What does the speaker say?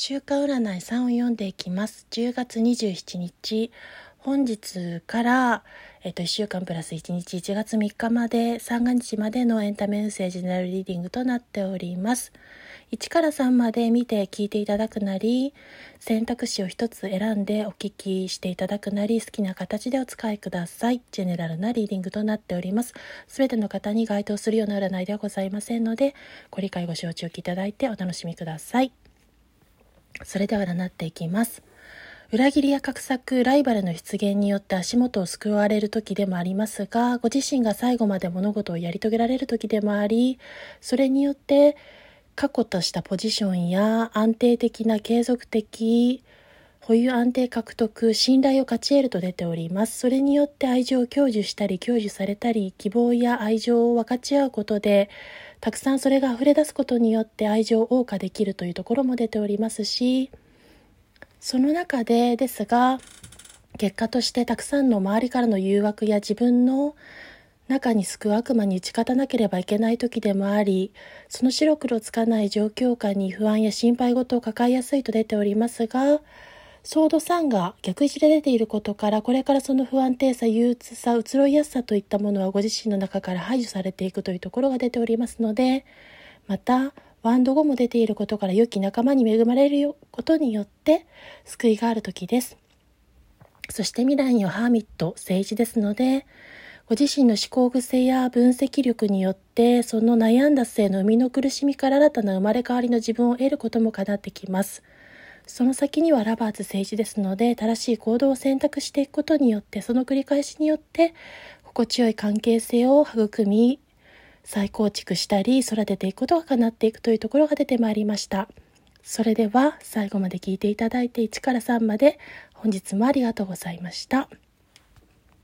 週間占い3を読んでいきます。10月27日、本日から、えっと、1週間プラス1日、1月3日まで、3が日までのエンタメメッセージネラルリーディングとなっております。1から3まで見て聞いていただくなり、選択肢を1つ選んでお聞きしていただくなり、好きな形でお使いください。ジェネラルなリーディングとなっております。すべての方に該当するような占いではございませんので、ご理解ご承知おきいただいてお楽しみください。それでは占っていきます。裏切りや画策、ライバルの出現によって足元を救われる時でもありますが、ご自身が最後まで物事をやり遂げられる時でもあり、それによって過去としたポジションや安定的な継続的保有安定獲得、信頼を勝ち得ると出ております。それによって愛情を享受したり、享受されたり、希望や愛情を分かち合うことで、たくさんそれが溢れ出すことによって愛情を謳歌できるというところも出ておりますしその中でですが結果としてたくさんの周りからの誘惑や自分の中に救う悪魔に打ち勝たなければいけない時でもありその白黒つかない状況下に不安や心配事を抱えやすいと出ておりますがソード3が逆位置で出ていることから、これからその不安定さ、憂鬱さ、移ろいやすさといったものはご自身の中から排除されていくというところが出ておりますので、また、ワンド後も出ていることから良き仲間に恵まれることによって救いがある時です。そして未来にはハーミット、政治ですので、ご自身の思考癖や分析力によってその悩んだ末の生みの苦しみから新たな生まれ変わりの自分を得ることもかなってきます。その先にはラバーズ政治ですので正しい行動を選択していくことによってその繰り返しによって心地よい関係性を育み再構築したり育てていくことが叶っていくというところが出てまいりましたそれでは最後まで聞いていただいて1から3まで本日もありがとうございました。